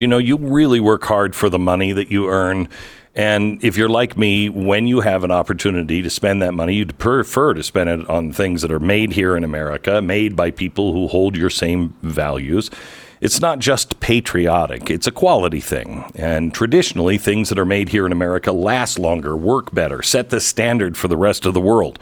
You know, you really work hard for the money that you earn. And if you're like me, when you have an opportunity to spend that money, you'd prefer to spend it on things that are made here in America, made by people who hold your same values. It's not just patriotic, it's a quality thing. And traditionally, things that are made here in America last longer, work better, set the standard for the rest of the world.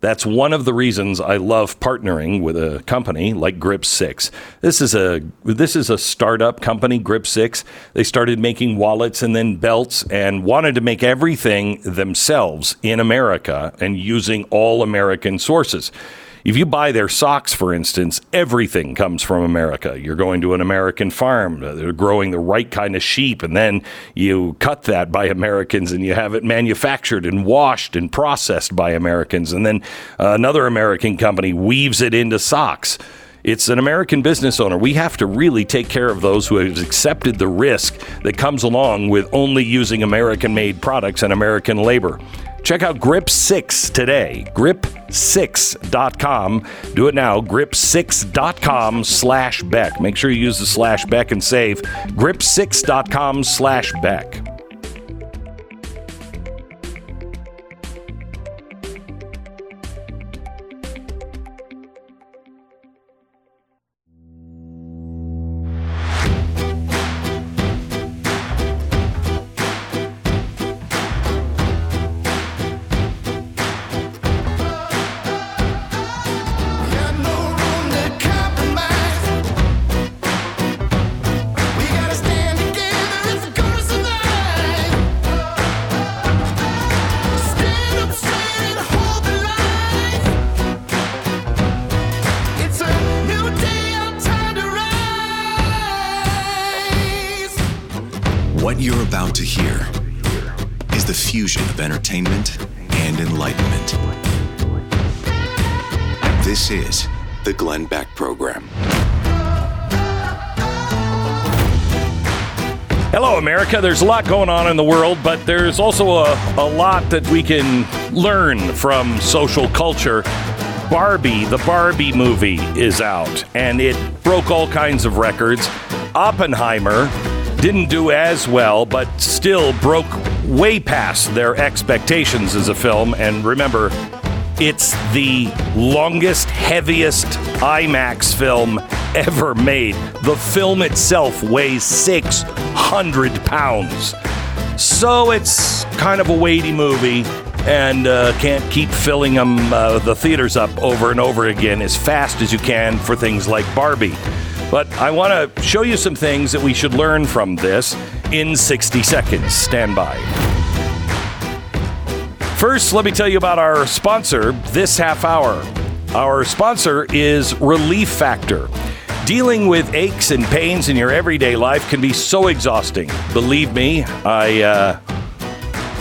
That's one of the reasons I love partnering with a company like Grip 6. This is a this is a startup company, Grip 6. They started making wallets and then belts and wanted to make everything themselves in America and using all American sources. If you buy their socks, for instance, everything comes from America. You're going to an American farm, uh, they're growing the right kind of sheep, and then you cut that by Americans and you have it manufactured and washed and processed by Americans. And then uh, another American company weaves it into socks. It's an American business owner. We have to really take care of those who have accepted the risk that comes along with only using American made products and American labor. Check out Grip 6 today. Grip6.com. Do it now. Grip6.com slash Beck. Make sure you use the slash Beck and save. Grip6.com slash Beck. You're to hear is the fusion of entertainment and enlightenment. This is the Glenn Beck Program. Hello, America. There's a lot going on in the world, but there's also a, a lot that we can learn from social culture. Barbie, the Barbie movie, is out, and it broke all kinds of records. Oppenheimer didn't do as well, but still broke way past their expectations as a film. And remember, it's the longest, heaviest IMAX film ever made. The film itself weighs 600 pounds. So it's kind of a weighty movie and uh, can't keep filling them, uh, the theaters up over and over again as fast as you can for things like Barbie. But I want to show you some things that we should learn from this in 60 seconds. Stand by. First, let me tell you about our sponsor this half hour. Our sponsor is Relief Factor. Dealing with aches and pains in your everyday life can be so exhausting. Believe me, I uh,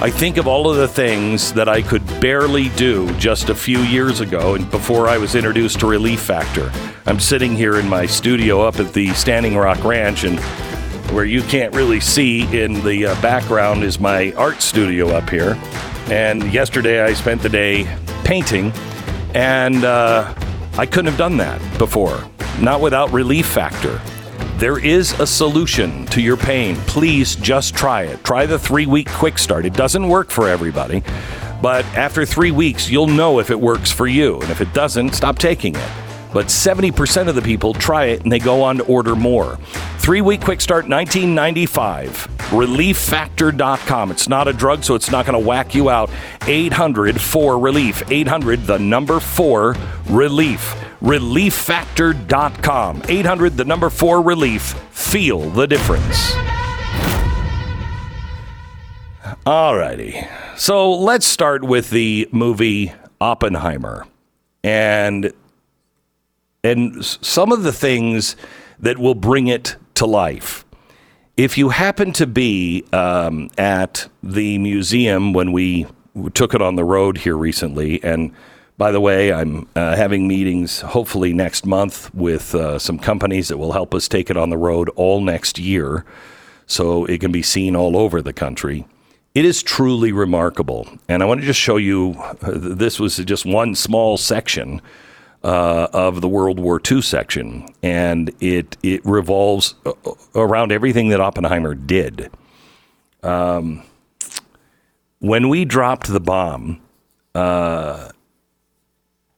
I think of all of the things that I could barely do just a few years ago and before I was introduced to Relief Factor. I'm sitting here in my studio up at the Standing Rock Ranch and where you can't really see in the uh, background is my art studio up here. And yesterday I spent the day painting and uh, I couldn't have done that before, not without Relief Factor. There is a solution to your pain. Please just try it. Try the three week quick start. It doesn't work for everybody, but after three weeks, you'll know if it works for you. And if it doesn't, stop taking it. But 70% of the people try it and they go on to order more. Three week quick start, 1995. ReliefFactor.com. It's not a drug, so it's not going to whack you out. 800 4 Relief. 800, the number 4 Relief relieffactor.com. 800, the number four relief. Feel the difference. Alrighty. So let's start with the movie Oppenheimer. And and some of the things that will bring it to life. If you happen to be um, at the museum when we took it on the road here recently, and by the way, I'm uh, having meetings hopefully next month with uh, some companies that will help us take it on the road all next year so it can be seen all over the country. It is truly remarkable. And I want to just show you uh, this was just one small section uh, of the World War II section, and it it revolves uh, around everything that Oppenheimer did. Um, when we dropped the bomb, uh,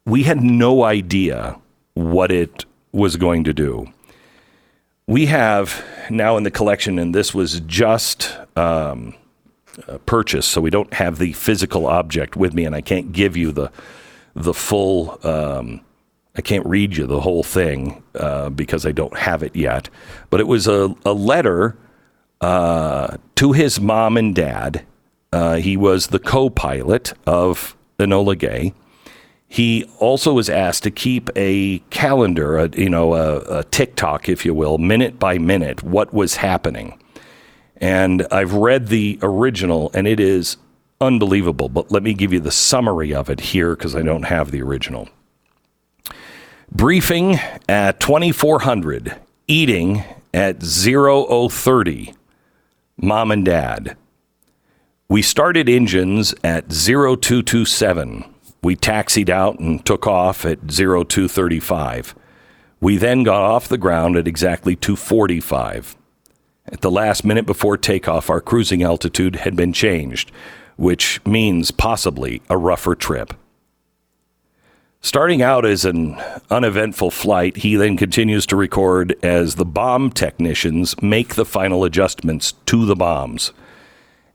we had no idea what it was going to do. We have now in the collection, and this was just um, purchased, so we don't have the physical object with me, and I can't give you the the full. Um, I can't read you the whole thing uh, because I don't have it yet. But it was a, a letter uh, to his mom and dad. Uh, he was the co-pilot of Enola Gay. He also was asked to keep a calendar, a, you know, a, a TikTok, if you will, minute by minute, what was happening. And I've read the original, and it is unbelievable. But let me give you the summary of it here because I don't have the original. Briefing at 2400, eating at 0030. Mom and dad. We started engines at 0227. We taxied out and took off at 0235. We then got off the ground at exactly 245. At the last minute before takeoff, our cruising altitude had been changed, which means possibly a rougher trip. Starting out as an uneventful flight, he then continues to record as the bomb technicians make the final adjustments to the bombs.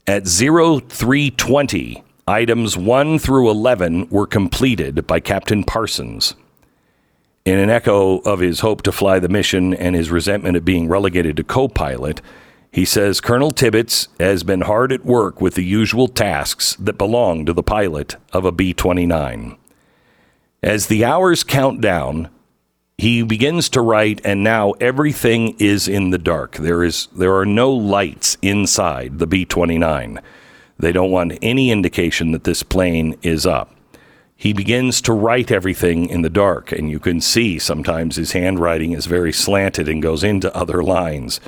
At 0320, items 1 through 11 were completed by Captain Parsons. In an echo of his hope to fly the mission and his resentment at being relegated to co pilot, he says Colonel Tibbets has been hard at work with the usual tasks that belong to the pilot of a B 29. As the hours count down, he begins to write, and now everything is in the dark. There is there are no lights inside the B twenty nine. They don't want any indication that this plane is up. He begins to write everything in the dark, and you can see sometimes his handwriting is very slanted and goes into other lines.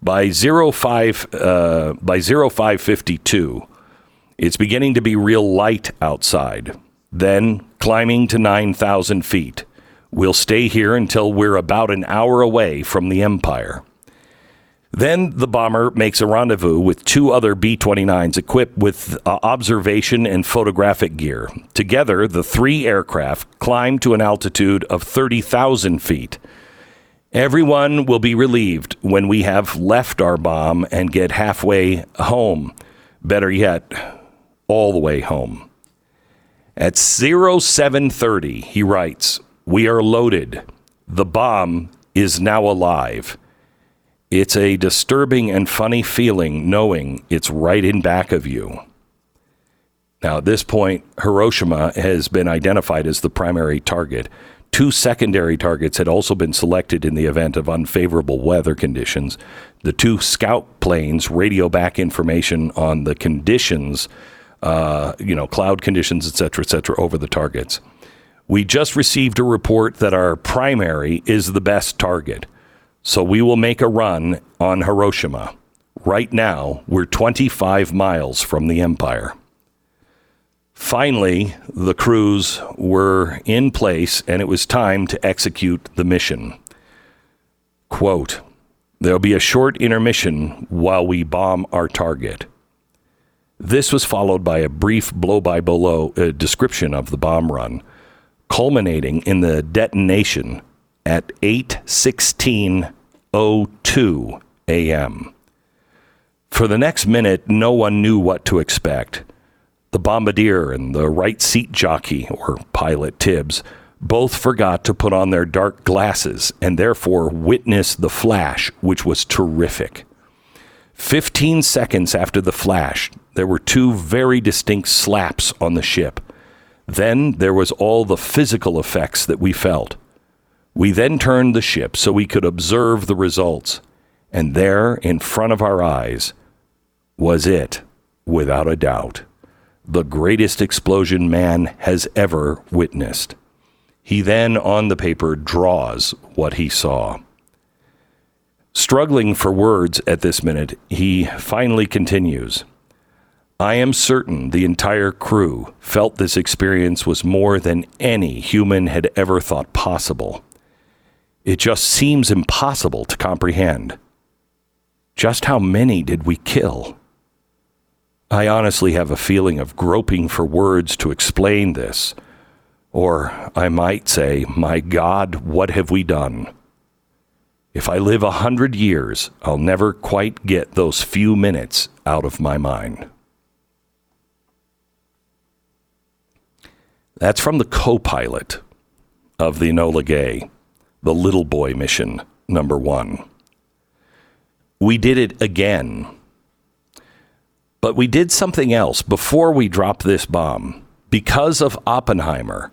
By 05, uh, by 0552, it's beginning to be real light outside then climbing to 9,000 feet. We'll stay here until we're about an hour away from the Empire. Then the bomber makes a rendezvous with two other B 29s equipped with uh, observation and photographic gear. Together, the three aircraft climb to an altitude of 30,000 feet. Everyone will be relieved when we have left our bomb and get halfway home. Better yet, all the way home. At 0730, he writes, We are loaded. The bomb is now alive. It's a disturbing and funny feeling knowing it's right in back of you. Now, at this point, Hiroshima has been identified as the primary target. Two secondary targets had also been selected in the event of unfavorable weather conditions. The two scout planes radio back information on the conditions uh, you know, cloud conditions, et cetera, et cetera, over the targets. We just received a report that our primary is the best target. So we will make a run on Hiroshima. Right now, we're 25 miles from the Empire. Finally, the crews were in place and it was time to execute the mission. Quote, There'll be a short intermission while we bomb our target. This was followed by a brief blow by blow uh, description of the bomb run, culminating in the detonation at 8:16:02 a.m. For the next minute, no one knew what to expect. The bombardier and the right seat jockey, or pilot Tibbs, both forgot to put on their dark glasses and therefore witnessed the flash, which was terrific. 15 seconds after the flash, there were two very distinct slaps on the ship. Then there was all the physical effects that we felt. We then turned the ship so we could observe the results. And there, in front of our eyes, was it, without a doubt, the greatest explosion man has ever witnessed. He then, on the paper, draws what he saw. Struggling for words at this minute, he finally continues. I am certain the entire crew felt this experience was more than any human had ever thought possible. It just seems impossible to comprehend. Just how many did we kill? I honestly have a feeling of groping for words to explain this. Or I might say, My God, what have we done? If I live a hundred years, I'll never quite get those few minutes out of my mind. That's from the co pilot of the Enola Gay, the Little Boy mission, number one. We did it again. But we did something else before we dropped this bomb. Because of Oppenheimer,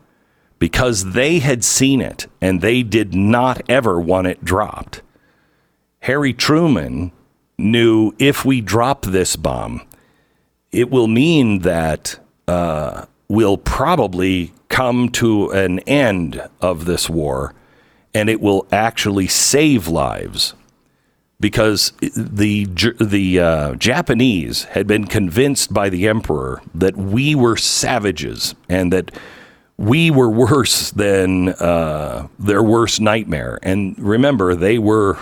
because they had seen it and they did not ever want it dropped. Harry Truman knew if we drop this bomb, it will mean that uh, we'll probably come to an end of this war and it will actually save lives because the the uh, Japanese had been convinced by the emperor that we were savages and that we were worse than uh, their worst nightmare. And remember, they were,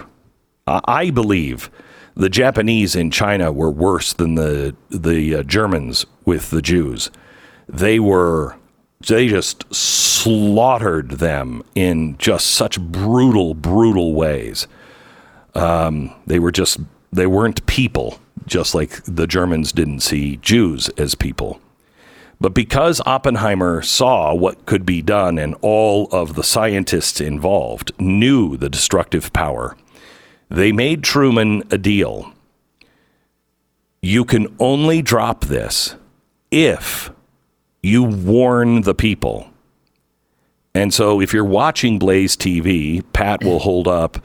I believe, the Japanese in China were worse than the the uh, Germans with the Jews. They were they just slaughtered them in just such brutal, brutal ways. Um, they were just they weren't people, just like the Germans didn't see Jews as people. But because Oppenheimer saw what could be done and all of the scientists involved knew the destructive power, they made Truman a deal. You can only drop this if you warn the people. And so if you're watching Blaze TV, Pat will hold up.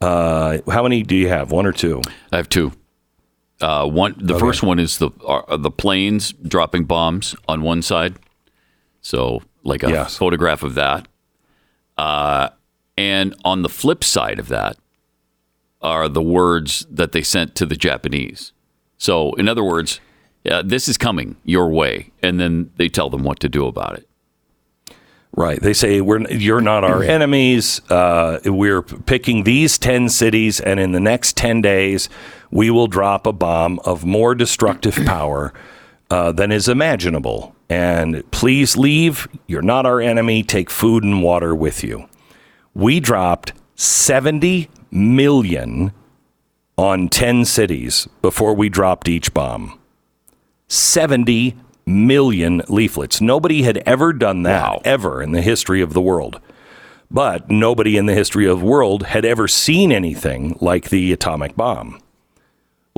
Uh, how many do you have? One or two? I have two. Uh, one, the okay. first one is the uh, the planes dropping bombs on one side, so like a yes. photograph of that. Uh, and on the flip side of that are the words that they sent to the Japanese. So, in other words, this is coming your way, and then they tell them what to do about it. Right. They say we're you're not our enemies. Uh, we're picking these ten cities, and in the next ten days, we will drop a bomb of more destructive power uh, than is imaginable. And please leave. You're not our enemy. Take food and water with you. We dropped 70 million on 10 cities before we dropped each bomb. 70 million leaflets. Nobody had ever done that, wow. ever in the history of the world. But nobody in the history of the world had ever seen anything like the atomic bomb.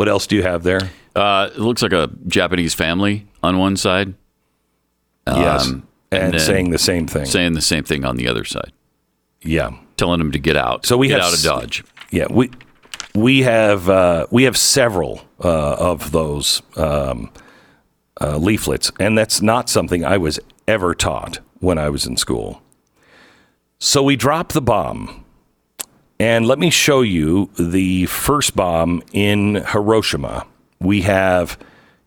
What else do you have there? Uh, it looks like a Japanese family on one side. Yes. Um, and, and saying the same thing. Saying the same thing on the other side. Yeah. Telling them to get out. So we get have, out of Dodge. Yeah. We we have uh, we have several uh, of those um, uh, leaflets, and that's not something I was ever taught when I was in school. So we drop the bomb and let me show you the first bomb in Hiroshima. We have,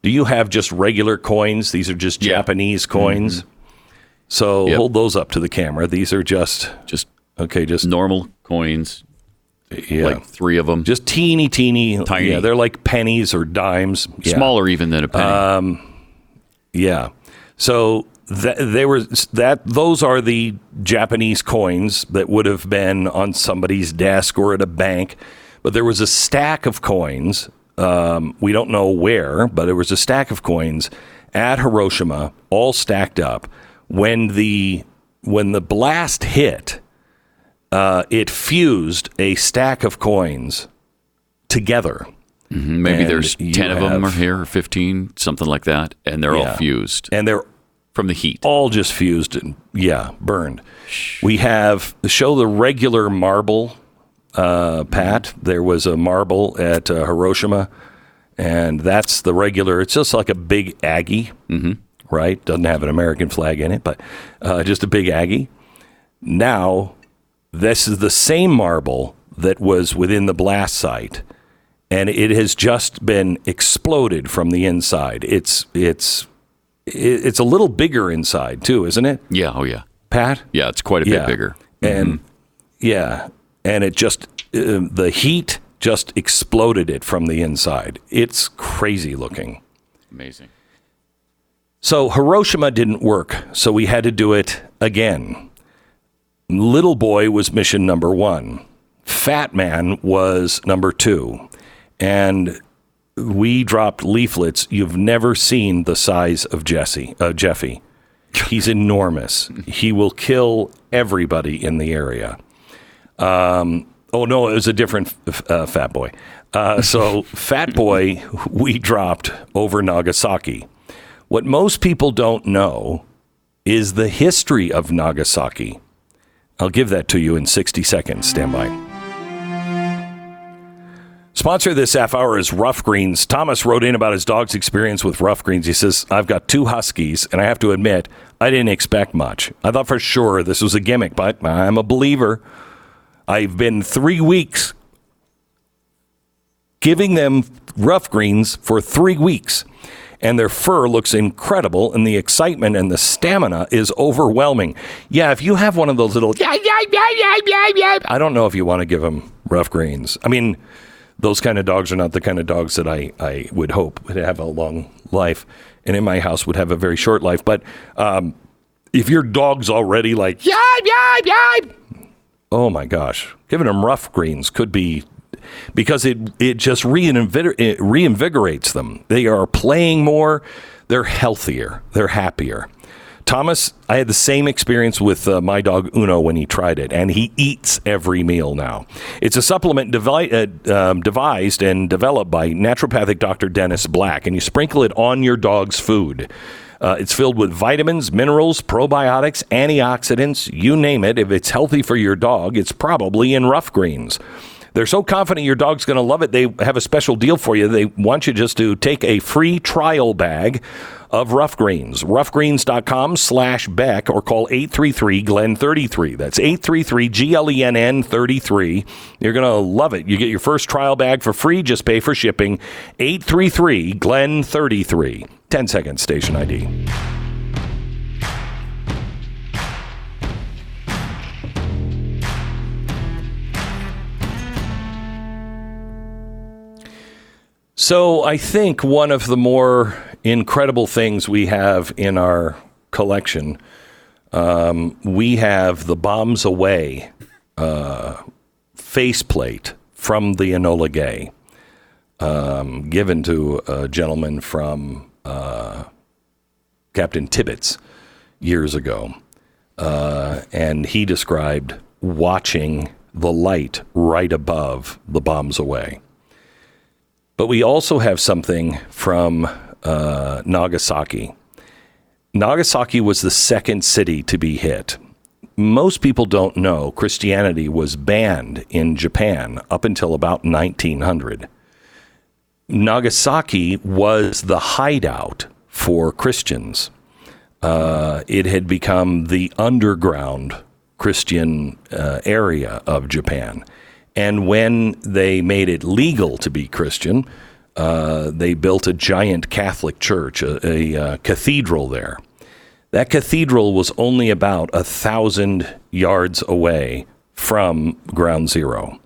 do you have just regular coins? These are just yeah. Japanese coins. Mm-hmm. So yep. hold those up to the camera. These are just, just, okay, just normal coins. Yeah. Like three of them. Just teeny, teeny. Tiny. Yeah, they're like pennies or dimes. Yeah. Smaller even than a penny. Um, yeah. So that, they were that those are the Japanese coins that would have been on somebody's desk or at a bank. But there was a stack of coins. Um, we don't know where, but there was a stack of coins at Hiroshima, all stacked up. When the when the blast hit, uh, it fused a stack of coins together. Mm-hmm. Maybe and there's ten of them, or here, or fifteen, something like that, and they're yeah. all fused. And they're from the heat. All just fused and yeah, burned. We have show the regular marble, uh, Pat. There was a marble at uh, Hiroshima, and that's the regular. It's just like a big Aggie, mm-hmm. right? Doesn't have an American flag in it, but uh, just a big Aggie. Now, this is the same marble that was within the blast site, and it has just been exploded from the inside. It's it's it's a little bigger inside too, isn't it? Yeah. Oh yeah. Pat. Yeah, it's quite a yeah. bit bigger. And mm-hmm. yeah, and it just uh, the heat just exploded it from the inside. It's crazy looking. Amazing. So Hiroshima didn't work, so we had to do it again. Little Boy was mission number one. Fat Man was number two. And we dropped leaflets. You've never seen the size of Jesse, uh, Jeffy. He's enormous. he will kill everybody in the area. Um, oh no, it was a different uh, Fat Boy. Uh, so Fat Boy, we dropped over Nagasaki. What most people don't know is the history of Nagasaki. I'll give that to you in 60 seconds. Stand by. Sponsor of this half hour is Ruff Greens. Thomas wrote in about his dog's experience with Ruff Greens. He says, I've got two Huskies, and I have to admit, I didn't expect much. I thought for sure this was a gimmick, but I'm a believer. I've been three weeks giving them Ruff Greens for three weeks and their fur looks incredible, and the excitement and the stamina is overwhelming. Yeah, if you have one of those little, I don't know if you want to give them Ruff Greens. I mean, those kind of dogs are not the kind of dogs that I, I would hope would have a long life, and in my house would have a very short life. But um, if your dog's already like, yeah, yeah, yeah, oh my gosh, giving them Ruff Greens could be because it it just reinvigor- it reinvigorates them. They are playing more. They're healthier. They're happier. Thomas, I had the same experience with uh, my dog Uno when he tried it, and he eats every meal now. It's a supplement devi- uh, um, devised and developed by naturopathic Dr. Dennis Black, and you sprinkle it on your dog's food. Uh, it's filled with vitamins, minerals, probiotics, antioxidants, you name it. If it's healthy for your dog, it's probably in Ruff Greens. They're so confident your dog's going to love it, they have a special deal for you. They want you just to take a free trial bag of Ruff Greens. Ruffgreens.com slash Beck or call 833-GLEN33. That's 833-G-L-E-N-N 33. You're going to love it. You get your first trial bag for free. Just pay for shipping. 833-GLEN33. 10 seconds, station ID. So I think one of the more incredible things we have in our collection, um, we have the Bombs Away uh, faceplate from the Enola Gay, um, given to a gentleman from uh, Captain Tibbets years ago. Uh, and he described watching the light right above the bombs away. But we also have something from uh, Nagasaki. Nagasaki was the second city to be hit. Most people don't know Christianity was banned in Japan up until about 1900. Nagasaki was the hideout for Christians. Uh, it had become the underground Christian uh, area of Japan. And when they made it legal to be Christian, uh, they built a giant Catholic church, a, a, a, cathedral there. That cathedral was only about a thousand yards away from ground zero.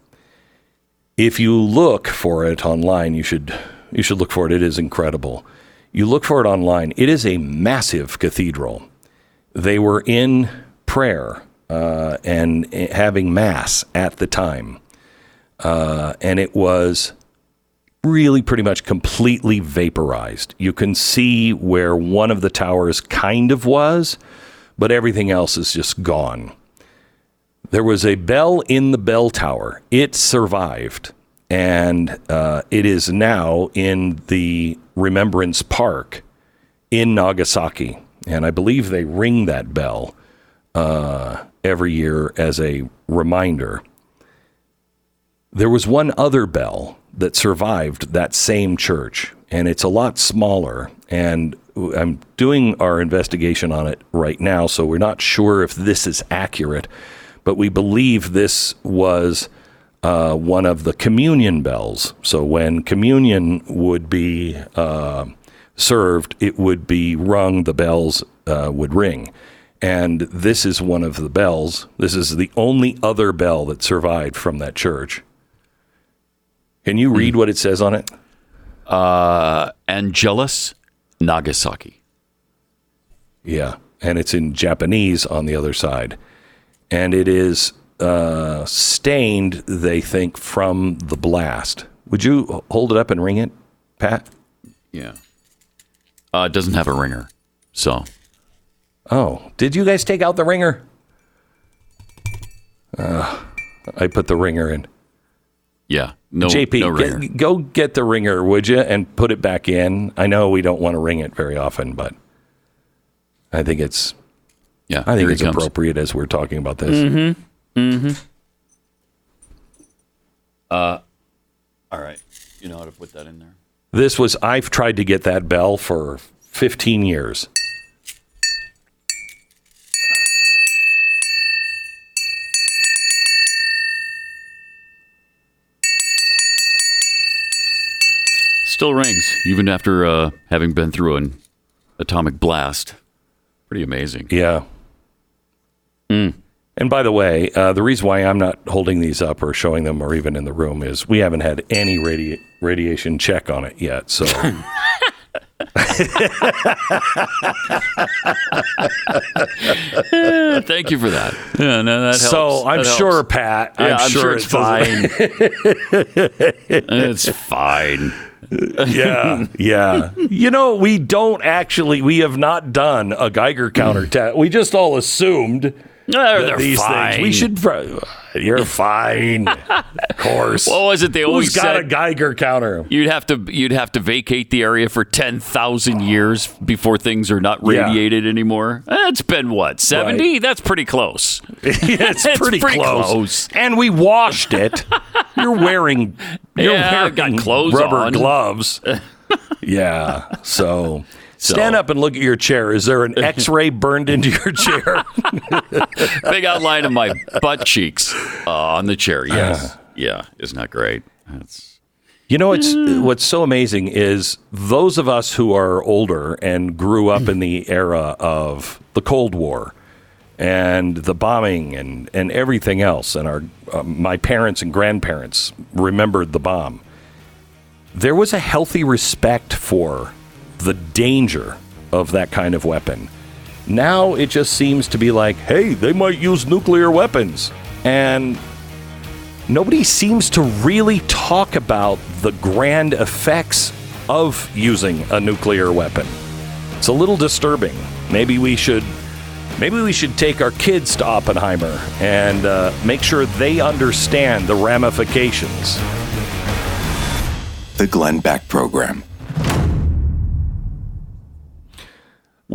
If you look for it online, you should you should look for it. It is incredible. You look for it online. It is a massive cathedral. They were in prayer uh, and having mass at the time uh, and it was really pretty much completely vaporized. You can see where one of the towers kind of was, but everything else is just gone. There was a bell in the bell tower. It survived, and uh, it is now in the Remembrance Park in Nagasaki. And I believe they ring that bell uh, every year as a reminder. There was one other bell that survived that same church, and it's a lot smaller. And I'm doing our investigation on it right now, so we're not sure if this is accurate, but we believe this was uh, one of the communion bells. So when communion would be uh, served, it would be rung, the bells uh, would ring. And this is one of the bells. This is the only other bell that survived from that church. Can you read mm. what it says on it? Uh, Angelus Nagasaki. Yeah. And it's in Japanese on the other side. And it is uh, stained, they think, from the blast. Would you hold it up and ring it, Pat? Yeah. Uh, it doesn't have a ringer. So. Oh, did you guys take out the ringer? Uh, I put the ringer in. Yeah. No, JP, no get, go get the ringer, would you, and put it back in. I know we don't want to ring it very often, but I think it's yeah, I think it's appropriate as we're talking about this. Mm-hmm. Mm-hmm. Uh, all right. You know how to put that in there. This was I've tried to get that bell for 15 years. Still rings even after uh, having been through an atomic blast. Pretty amazing. Yeah. Mm. And by the way, uh, the reason why I'm not holding these up or showing them or even in the room is we haven't had any radi- radiation check on it yet. So. Thank you for that. Yeah, no, that so I'm that sure, Pat. Yeah, I'm, I'm sure, sure, it's fine. it's fine. yeah, yeah. You know, we don't actually. We have not done a Geiger counter test. We just all assumed no, they're these fine. things. We should. You're fine. of course. What was it? They always Who's got said a Geiger counter. You'd have to. You'd have to vacate the area for ten thousand years before things are not radiated yeah. anymore. It's been what seventy? That's pretty close. it's, it's pretty, pretty close. close. And we washed it. You're wearing. You're yeah, wearing got clothes rubber on. gloves. yeah. So Stand up and look at your chair. Is there an X-ray burned into your chair? Big outline of my butt cheeks uh, on the chair. Yes, uh, yeah, isn't that great? That's you know what's what's so amazing is those of us who are older and grew up in the era of the Cold War and the bombing and, and everything else, and our uh, my parents and grandparents remembered the bomb. There was a healthy respect for the danger of that kind of weapon. Now it just seems to be like, hey, they might use nuclear weapons. And nobody seems to really talk about the grand effects of using a nuclear weapon. It's a little disturbing. Maybe we should maybe we should take our kids to Oppenheimer and uh, make sure they understand the ramifications. The Glenn Beck Program.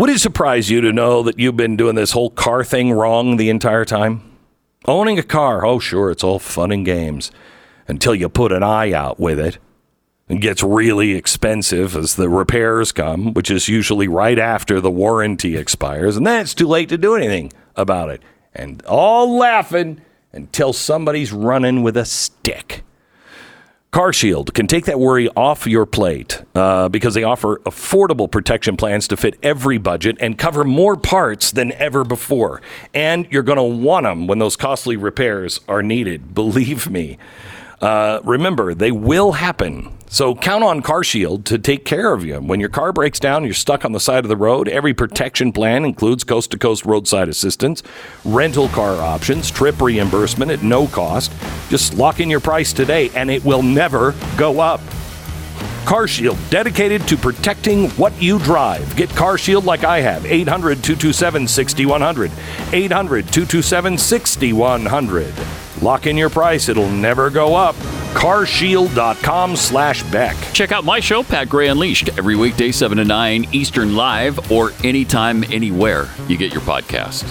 Would it surprise you to know that you've been doing this whole car thing wrong the entire time? Owning a car, oh, sure, it's all fun and games until you put an eye out with it. It gets really expensive as the repairs come, which is usually right after the warranty expires, and then it's too late to do anything about it. And all laughing until somebody's running with a stick. CarShield can take that worry off your plate uh, because they offer affordable protection plans to fit every budget and cover more parts than ever before. And you're going to want them when those costly repairs are needed. Believe me. Uh, remember, they will happen. So count on CarShield to take care of you. When your car breaks down, you're stuck on the side of the road. Every protection plan includes coast to coast roadside assistance, rental car options, trip reimbursement at no cost. Just lock in your price today and it will never go up. CarShield, dedicated to protecting what you drive. Get CarShield like I have. 800 227 6100. 800 227 6100. Lock in your price, it'll never go up. Carshield.com slash Beck. Check out my show, Pat Gray Unleashed, every weekday, 7 to 9 Eastern Live, or anytime, anywhere you get your podcast.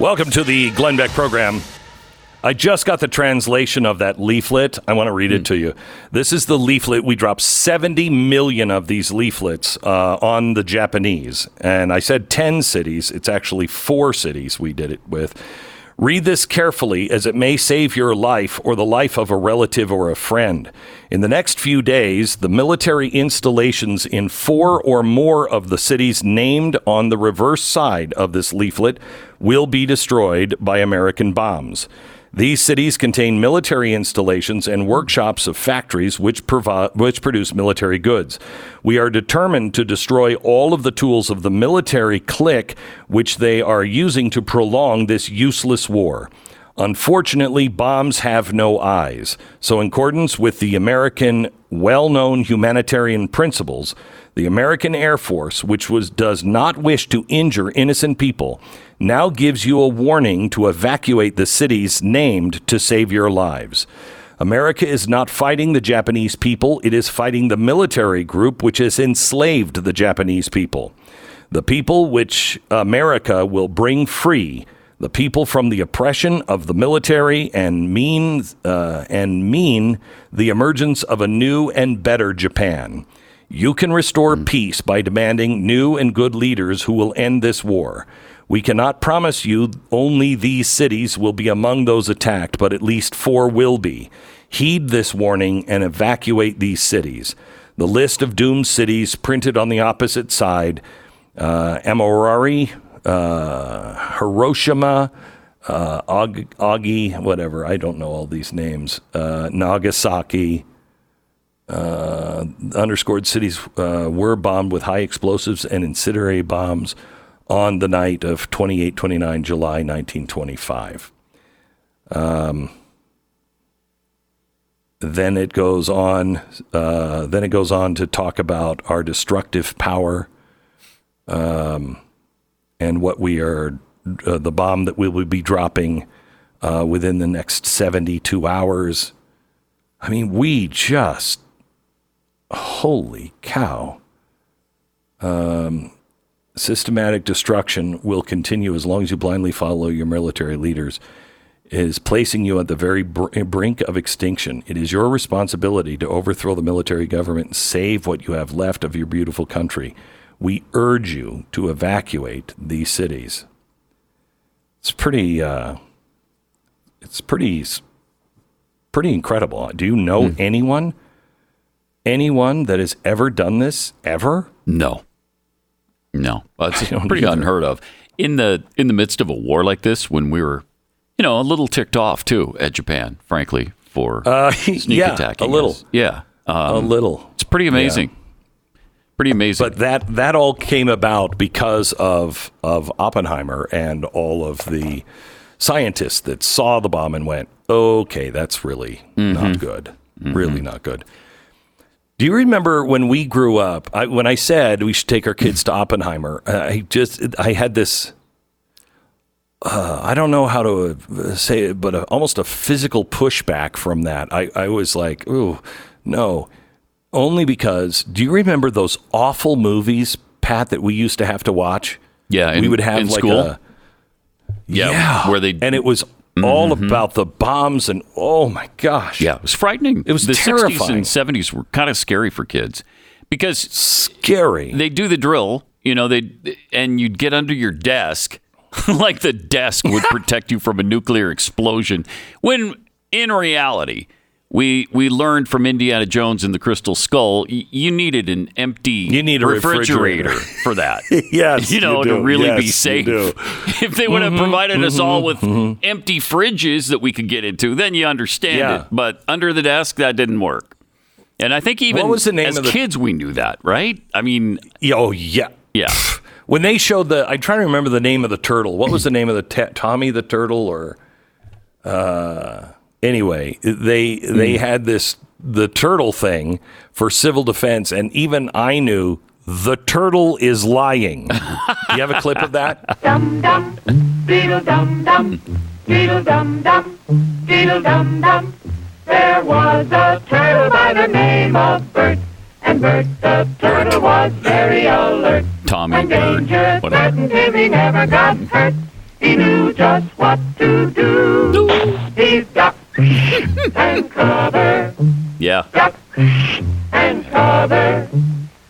Welcome to the Glenn Beck program. I just got the translation of that leaflet. I want to read it mm. to you. This is the leaflet. We dropped 70 million of these leaflets uh, on the Japanese. And I said 10 cities. It's actually four cities we did it with. Read this carefully as it may save your life or the life of a relative or a friend. In the next few days, the military installations in four or more of the cities named on the reverse side of this leaflet will be destroyed by American bombs. These cities contain military installations and workshops of factories which, provi- which produce military goods. We are determined to destroy all of the tools of the military clique which they are using to prolong this useless war. Unfortunately, bombs have no eyes. So, in accordance with the American well known humanitarian principles, the American Air Force, which was, does not wish to injure innocent people, now gives you a warning to evacuate the cities named to save your lives. America is not fighting the Japanese people, it is fighting the military group which has enslaved the Japanese people. The people which America will bring free, the people from the oppression of the military and mean uh, and mean the emergence of a new and better Japan. You can restore mm. peace by demanding new and good leaders who will end this war. We cannot promise you only these cities will be among those attacked, but at least four will be. Heed this warning and evacuate these cities. The list of doomed cities printed on the opposite side uh, Amorari, uh, Hiroshima, uh, Agi, whatever, I don't know all these names, uh, Nagasaki, uh, underscored cities uh, were bombed with high explosives and incendiary bombs on the night of 28 29 July 1925. Um, then it goes on. Uh, then it goes on to talk about our destructive power, um, and what we are, uh, the bomb that we will be dropping uh, within the next 72 hours. I mean, we just, holy cow. Um, systematic destruction will continue as long as you blindly follow your military leaders is placing you at the very brink of extinction. It is your responsibility to overthrow the military government and save what you have left of your beautiful country. We urge you to evacuate these cities. It's pretty. Uh, it's pretty. Pretty incredible. Do you know mm. anyone? Anyone that has ever done this ever? No. No, it's pretty either. unheard of. In the in the midst of a war like this, when we were, you know, a little ticked off too at Japan, frankly, for uh, sneak yeah, attacking. A little, us. yeah, um, a little. It's pretty amazing. Yeah. Pretty amazing. But that that all came about because of of Oppenheimer and all of the scientists that saw the bomb and went, "Okay, that's really mm-hmm. not good. Mm-hmm. Really not good." Do you remember when we grew up? I, when I said we should take our kids to Oppenheimer, I just I had this. Uh, I don't know how to uh, say it, but a, almost a physical pushback from that. I, I was like, "Ooh, no," only because. Do you remember those awful movies, Pat, that we used to have to watch? Yeah, in, we would have like school? a yeah, yeah, where they and it was Mm-hmm. all about the bombs and oh my gosh. Yeah, it was frightening. It was the terrifying. 60s and 70s were kind of scary for kids because scary. They do the drill, you know, they and you'd get under your desk like the desk would protect you from a nuclear explosion when in reality we we learned from Indiana Jones and the Crystal Skull. Y- you needed an empty you need a refrigerator, refrigerator for that. yes, you know you to really yes, be safe. If they would have mm-hmm, provided mm-hmm, us all with mm-hmm. empty fridges that we could get into, then you understand yeah. it. But under the desk, that didn't work. And I think even as the... kids, we knew that, right? I mean, oh yeah, yeah. When they showed the, I'm trying to remember the name of the turtle. What was the name of the te- Tommy the turtle or? Uh, anyway, they they mm. had this the turtle thing for civil defense, and even I knew the turtle is lying. Do you have a clip of that? Dum dum, beetle dum dum, beetle dum dum, beetle dum dum. There was a turtle by the name of Bert, and Bert the turtle was very alert. Tommy and Bert. danger threatened him, he never got hurt. He knew just what to do. He and cover. Yeah. Duck and cover.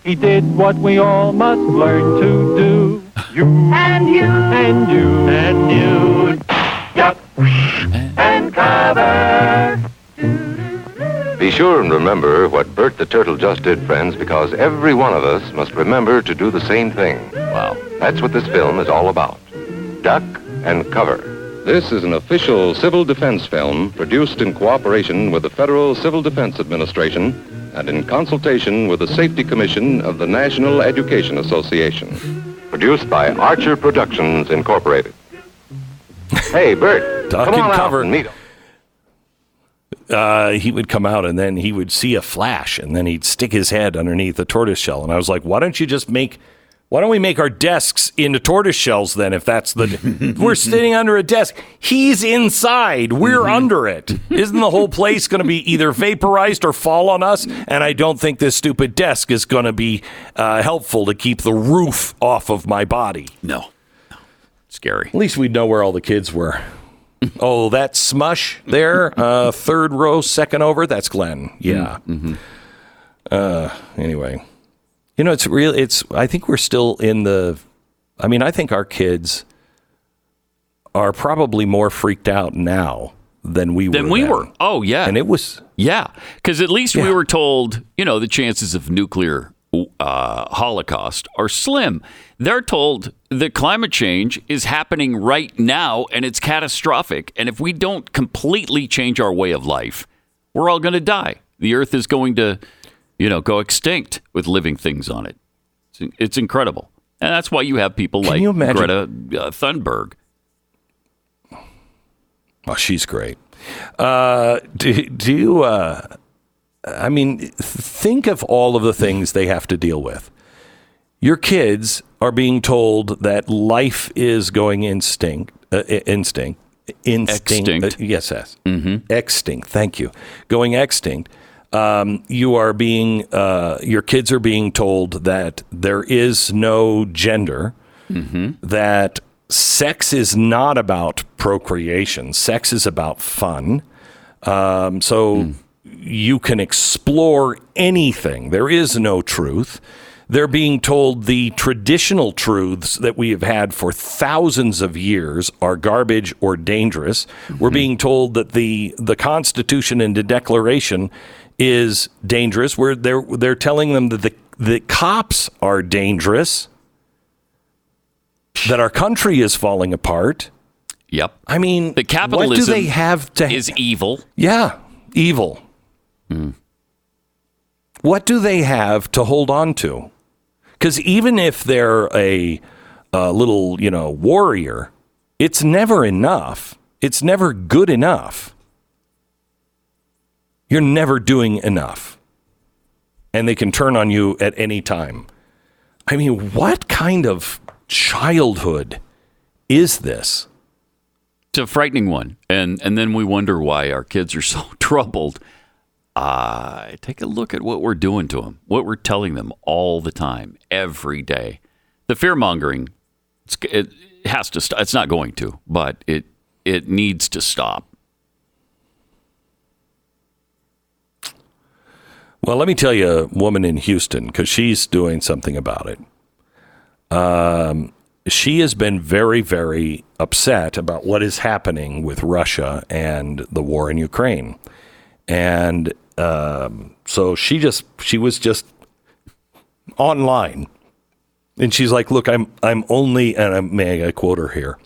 He did what we all must learn to do. You and you and you and you. Duck and cover. Be sure and remember what Bert the Turtle just did, friends, because every one of us must remember to do the same thing. Wow. That's what this film is all about. Duck and cover. This is an official civil defense film produced in cooperation with the Federal Civil Defense Administration and in consultation with the Safety Commission of the National Education Association. Produced by Archer Productions Incorporated. Hey, Bert, Duck come on out cover. and meet 'em. uh, he would come out and then he would see a flash and then he'd stick his head underneath the tortoise shell. And I was like, why don't you just make, why don't we make our desks into tortoise shells then if that's the, we're sitting under a desk. He's inside. We're under it. Isn't the whole place going to be either vaporized or fall on us? And I don't think this stupid desk is going to be uh, helpful to keep the roof off of my body. No. no. Scary. At least we'd know where all the kids were. oh, that smush there, uh, third row, second over. That's Glenn. Yeah. Uh, anyway, you know, it's real. It's. I think we're still in the. I mean, I think our kids are probably more freaked out now than we were. Than we then. were. Oh, yeah. and it was. Yeah, because at least we were told, you know, the chances of nuclear uh, holocaust are slim. They're told that climate change is happening right now and it's catastrophic. And if we don't completely change our way of life, we're all going to die. The Earth is going to, you know, go extinct with living things on it. It's, it's incredible, and that's why you have people like you imagine- Greta uh, Thunberg. Oh, she's great. Uh, do, do you, uh, I mean, think of all of the things they have to deal with. Your kids are being told that life is going instinct, uh, instinct, instinct. Extinct. Uh, yes, yes. Mm-hmm. Extinct. Thank you. Going extinct. Um, you are being, uh, your kids are being told that there is no gender, that sex is not about procreation. Sex is about fun. Um, so you can explore anything. There is no truth. They're being told the traditional truths that we have had for thousands of years are garbage or dangerous. We're being told that the the Constitution and the Declaration is dangerous. Where they're they're telling them that the the cops are dangerous. That our country is falling apart. Yep, I mean, the what capitalism do they have to is evil. yeah, evil. Hmm. What do they have to hold on to? Because even if they're a, a little, you know, warrior, it's never enough. It's never good enough. You're never doing enough. And they can turn on you at any time. I mean, what kind of childhood is this? It's a frightening one, and and then we wonder why our kids are so troubled. Uh, take a look at what we're doing to them, what we're telling them all the time, every day. The fear mongering, it has to stop. It's not going to, but it it needs to stop. Well, let me tell you a woman in Houston because she's doing something about it. Um, she has been very, very upset about what is happening with Russia and the war in Ukraine. And um, so she just, she was just online. And she's like, look, I'm, I'm only, and I'm, may I quote her here.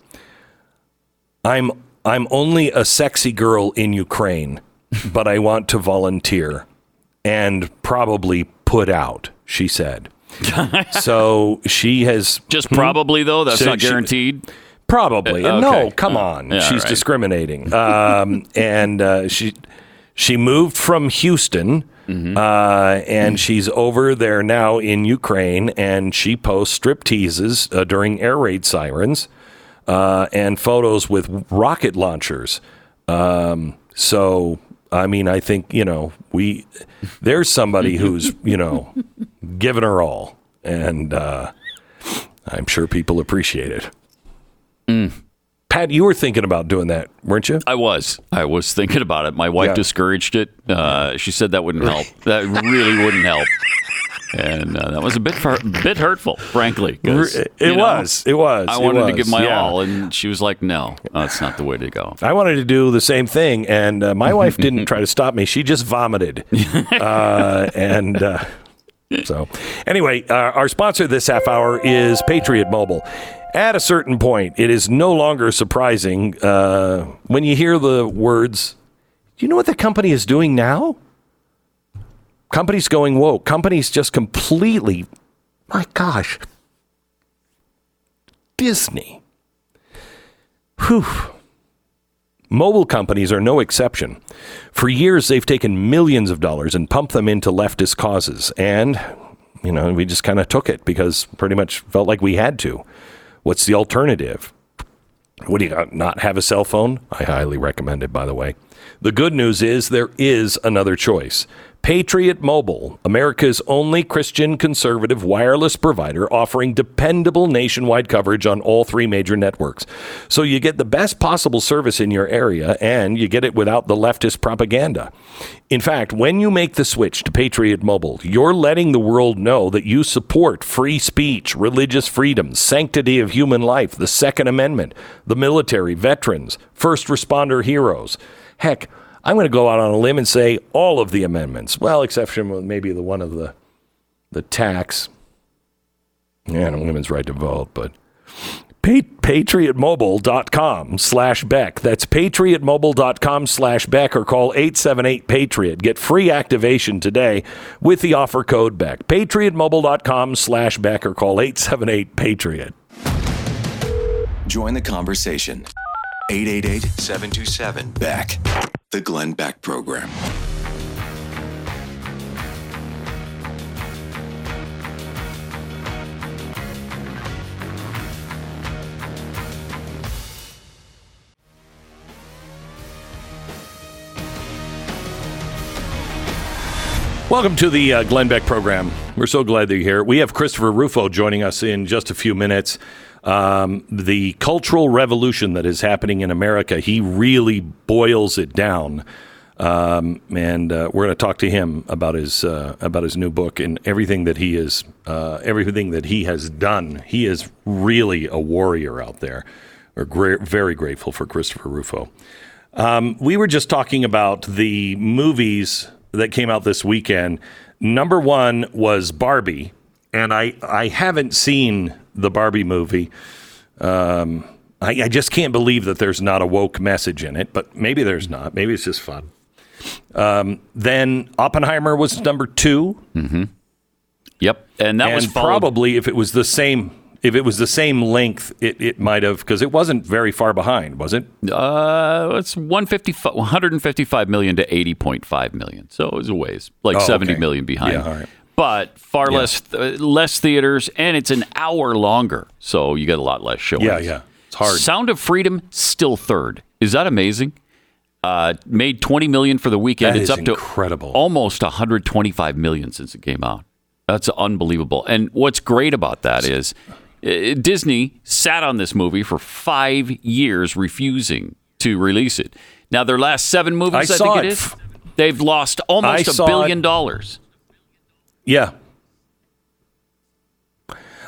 I'm, I'm only a sexy girl in Ukraine, but I want to volunteer and probably put out, she said. so she has Just probably though, that's So not she- guaranteed. Probably. Uh, No, come Uh, on. yeah, She's right. discriminating. Um, and uh, she she moved from Houston, Mm-hmm. uh, and she's over there now in Ukraine, and she posts strip teases uh, during air raid sirens uh, and photos with rocket launchers. Um, so, I mean, I think you know we there's somebody who's you know giving her all, and uh, I'm sure people appreciate it. Mm. had you were thinking about doing that, weren't you? I was. I was thinking about it. My wife yeah. discouraged it. Uh, she said that wouldn't help. That really wouldn't help. And uh, that was a bit bit hurtful, frankly. It know, was. It was. I wanted was. to give my yeah. all, and she was like, "No, that's not the way to go." I wanted to do the same thing, and uh, my wife didn't try to stop me. She just vomited, uh, and uh, so, anyway, uh, our sponsor this half hour is Patriot Mobile. At a certain point, it is no longer surprising uh, when you hear the words, Do you know what the company is doing now? Companies going woke. Companies just completely, my gosh, Disney. Whew. Mobile companies are no exception. For years, they've taken millions of dollars and pumped them into leftist causes. And, you know, we just kind of took it because pretty much felt like we had to. What's the alternative? What do you? Not have a cell phone? I highly recommend it, by the way. The good news is there is another choice. Patriot Mobile, America's only Christian conservative wireless provider offering dependable nationwide coverage on all three major networks. So you get the best possible service in your area and you get it without the leftist propaganda. In fact, when you make the switch to Patriot Mobile, you're letting the world know that you support free speech, religious freedom, sanctity of human life, the Second Amendment, the military, veterans, first responder heroes. Heck, I'm going to go out on a limb and say all of the amendments. Well, exception maybe the one of the the tax and women's right to vote, but patriotmobile.com slash Beck. That's patriotmobile.com slash Beck or call 878 Patriot. Get free activation today with the offer code Beck. Patriotmobile.com slash Beck or call 878 Patriot. Join the conversation. 888 727 Beck. The Glenn Beck Program. Welcome to the uh, Glenn Beck program. We're so glad that you're here. We have Christopher Rufo joining us in just a few minutes um, the cultural revolution that is happening in America. He really boils it down. Um, and uh, we're going to talk to him about his uh, about his new book and everything that he is uh, everything that he has done. He is really a warrior out there. We're gra- very grateful for Christopher Rufo. Um, we were just talking about the movies that came out this weekend. Number one was Barbie, and I I haven't seen the Barbie movie. Um, I, I, just can't believe that there's not a woke message in it, but maybe there's not. Maybe it's just fun. Um, then Oppenheimer was number 2 mm-hmm. Yep, and that and was followed- probably if it was the same if it was the same length, it, it might have because it wasn't very far behind, was it? Uh, it's 155 million to 80.5 million, so it was a ways, like oh, seventy okay. million behind. Yeah, but far yeah. less uh, less theaters, and it's an hour longer, so you get a lot less showings. Yeah, yeah, it's hard. Sound of Freedom still third. Is that amazing? Uh, made 20 million for the weekend. That it's up incredible. to almost 125 million since it came out. That's unbelievable. And what's great about that is uh, Disney sat on this movie for five years, refusing to release it. Now their last seven movies, I, I think it, it is, they've lost almost a billion dollars. Yeah.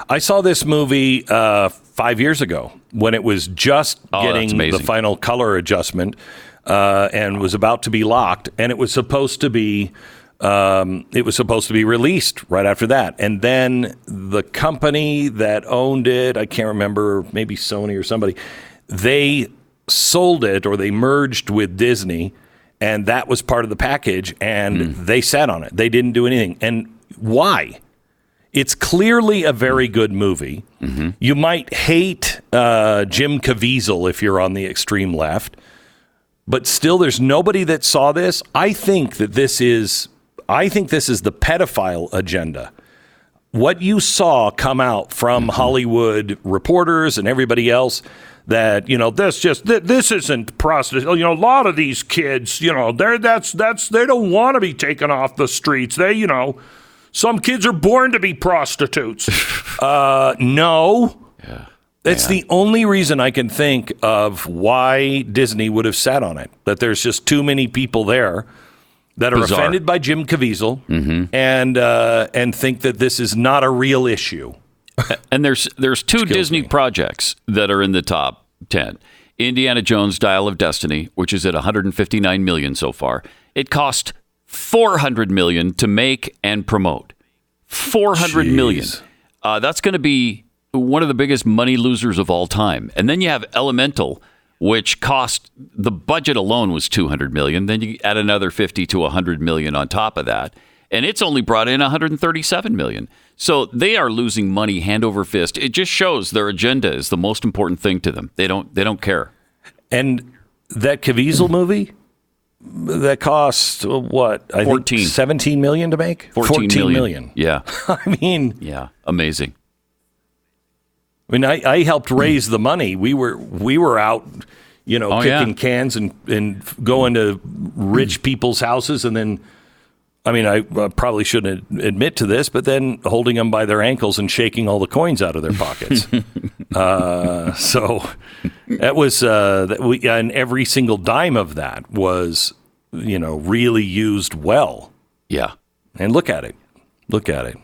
I saw this movie uh, five years ago when it was just oh, getting the final color adjustment uh, and was about to be locked, and it was supposed to be um, it was supposed to be released right after that, and then the company that owned it, I can't remember, maybe Sony or somebody, they sold it or they merged with Disney, and that was part of the package, and mm. they sat on it. They didn't do anything, and why? It's clearly a very good movie. Mm-hmm. You might hate uh, Jim Caviezel if you're on the extreme left, but still, there's nobody that saw this. I think that this is, I think this is the pedophile agenda. What you saw come out from mm-hmm. Hollywood reporters and everybody else that you know this just this isn't prostitution. You know, a lot of these kids, you know, they're that's that's they don't want to be taken off the streets. They, you know some kids are born to be prostitutes. uh, no. Yeah. That's the only reason I can think of why Disney would have sat on it. That there's just too many people there that are Bizarre. offended by Jim Caviezel and uh, and think that this is not a real issue. And there's there's two Disney projects that are in the top ten. Indiana Jones Dial of Destiny, which is at 159 million so far. It cost 400 million to make and promote. 400 million. Jeez. Uh, that's going to be one of the biggest money losers of all time. And then you have Elemental, which cost the budget alone was 200 million. Then you add another 50 to 100 million on top of that, and it's only brought in 137 million. So they are losing money hand over fist. It just shows their agenda is the most important thing to them. They don't they don't care. And that Caviezel movie that cost what? I 14. think 17 million to make. 14 million. million. Yeah, I mean, yeah, amazing. I mean, I, I helped hmm. raise the money. We were we were out, you know, Oh, kicking yeah. cans and and going to rich hmm. people's houses, and then, I mean, I uh, probably shouldn't admit to this, but then holding them by their ankles and shaking all the coins out of their pockets. uh, so that was uh, that we and every single dime of that was, you know, really used well. Yeah, And look at it, look at it.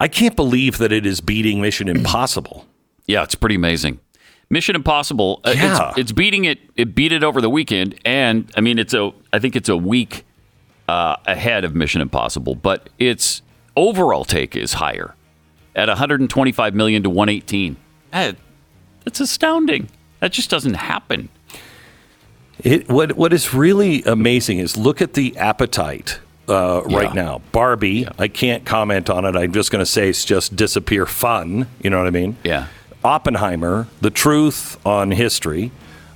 I can't believe that it is beating Mission Impossible. yeah, it's pretty amazing. Mission Impossible. uh, Yeah. it's, it's beating it. It beat it over the weekend, and I mean, it's a. I think it's a week uh, ahead of Mission Impossible, but its overall take is higher at 125 million to 118. That, that's astounding. That just doesn't happen. It, what what is really amazing is look at the appetite uh, right now. Barbie, I can't comment on it. I'm just going to say it's just disappear fun. You know what I mean? Yeah. Oppenheimer, the truth on history,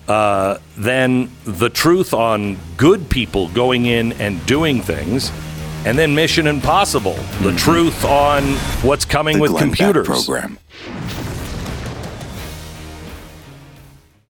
uh, then the truth on good people going in and doing things, and then Mission Impossible, the truth on what's coming The with Glenn computers. program.